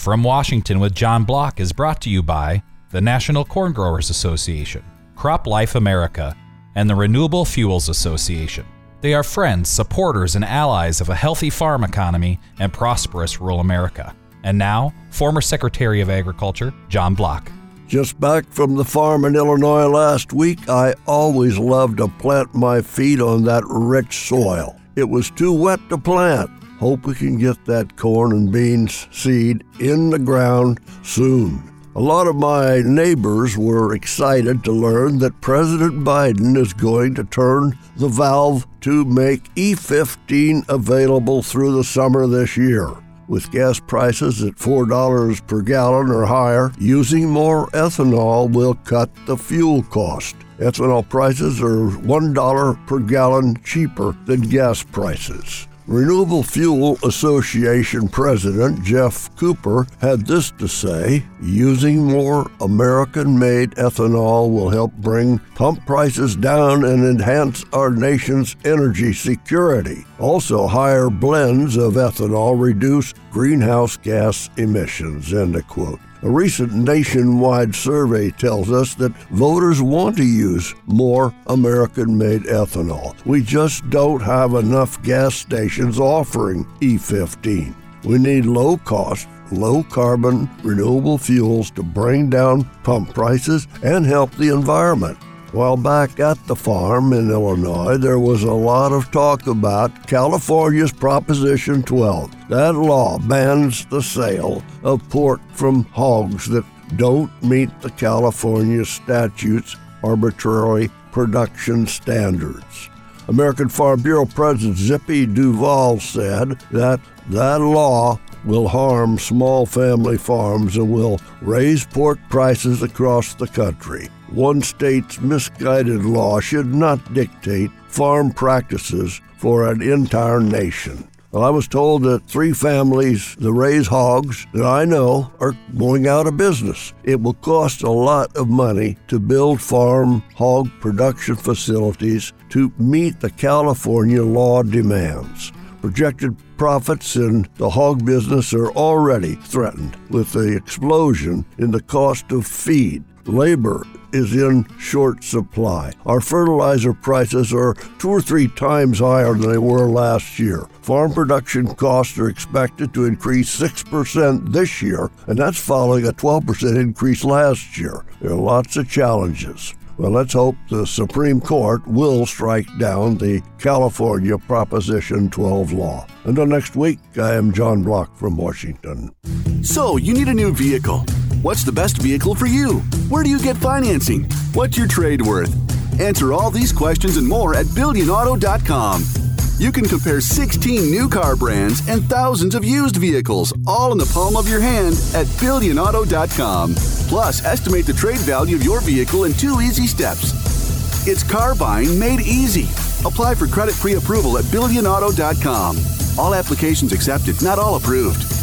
From Washington with John Block is brought to you by the National Corn Growers Association, Crop Life America, and the Renewable Fuels Association. They are friends, supporters, and allies of a healthy farm economy and prosperous rural America. And now, former Secretary of Agriculture John Block. Just back from the farm in Illinois last week, I always love to plant my feet on that rich soil. It was too wet to plant. Hope we can get that corn and beans seed in the ground soon. A lot of my neighbors were excited to learn that President Biden is going to turn the valve to make E15 available through the summer this year. With gas prices at $4 per gallon or higher, using more ethanol will cut the fuel cost. Ethanol prices are $1 per gallon cheaper than gas prices. Renewable Fuel Association President Geoff Cooper had this to say Using more American made ethanol will help bring pump prices down and enhance our nation's energy security. Also, higher blends of ethanol reduce greenhouse gas emissions. End of quote. A recent nationwide survey tells us that voters want to use more American made ethanol. We just don't have enough gas stations offering E15. We need low cost, low carbon, renewable fuels to bring down pump prices and help the environment. While back at the farm in Illinois, there was a lot of talk about California's Proposition 12. That law bans the sale of pork from hogs that don't meet the California statute's arbitrary production standards. American Farm Bureau President Zippy Duvall said that that law will harm small family farms and will raise pork prices across the country. One state's misguided law should not dictate farm practices for an entire nation. Well, I was told that three families that raise hogs that I know are going out of business. It will cost a lot of money to build farm hog production facilities to meet the California law demands. Projected profits in the hog business are already threatened with the explosion in the cost of feed. Labor is in short supply. Our fertilizer prices are two or three times higher than they were last year. Farm production costs are expected to increase 6% this year, and that's following a 12% increase last year. There are lots of challenges. Well, let's hope the Supreme Court will strike down the California Proposition 12 law. Until next week, I am John Block from Washington. So, you need a new vehicle. What's the best vehicle for you? Where do you get financing? What's your trade worth? Answer all these questions and more at BillionAuto.com. You can compare 16 new car brands and thousands of used vehicles, all in the palm of your hand at BillionAuto.com. Plus, estimate the trade value of your vehicle in two easy steps. It's car buying made easy. Apply for credit pre approval at BillionAuto.com. All applications accepted, not all approved.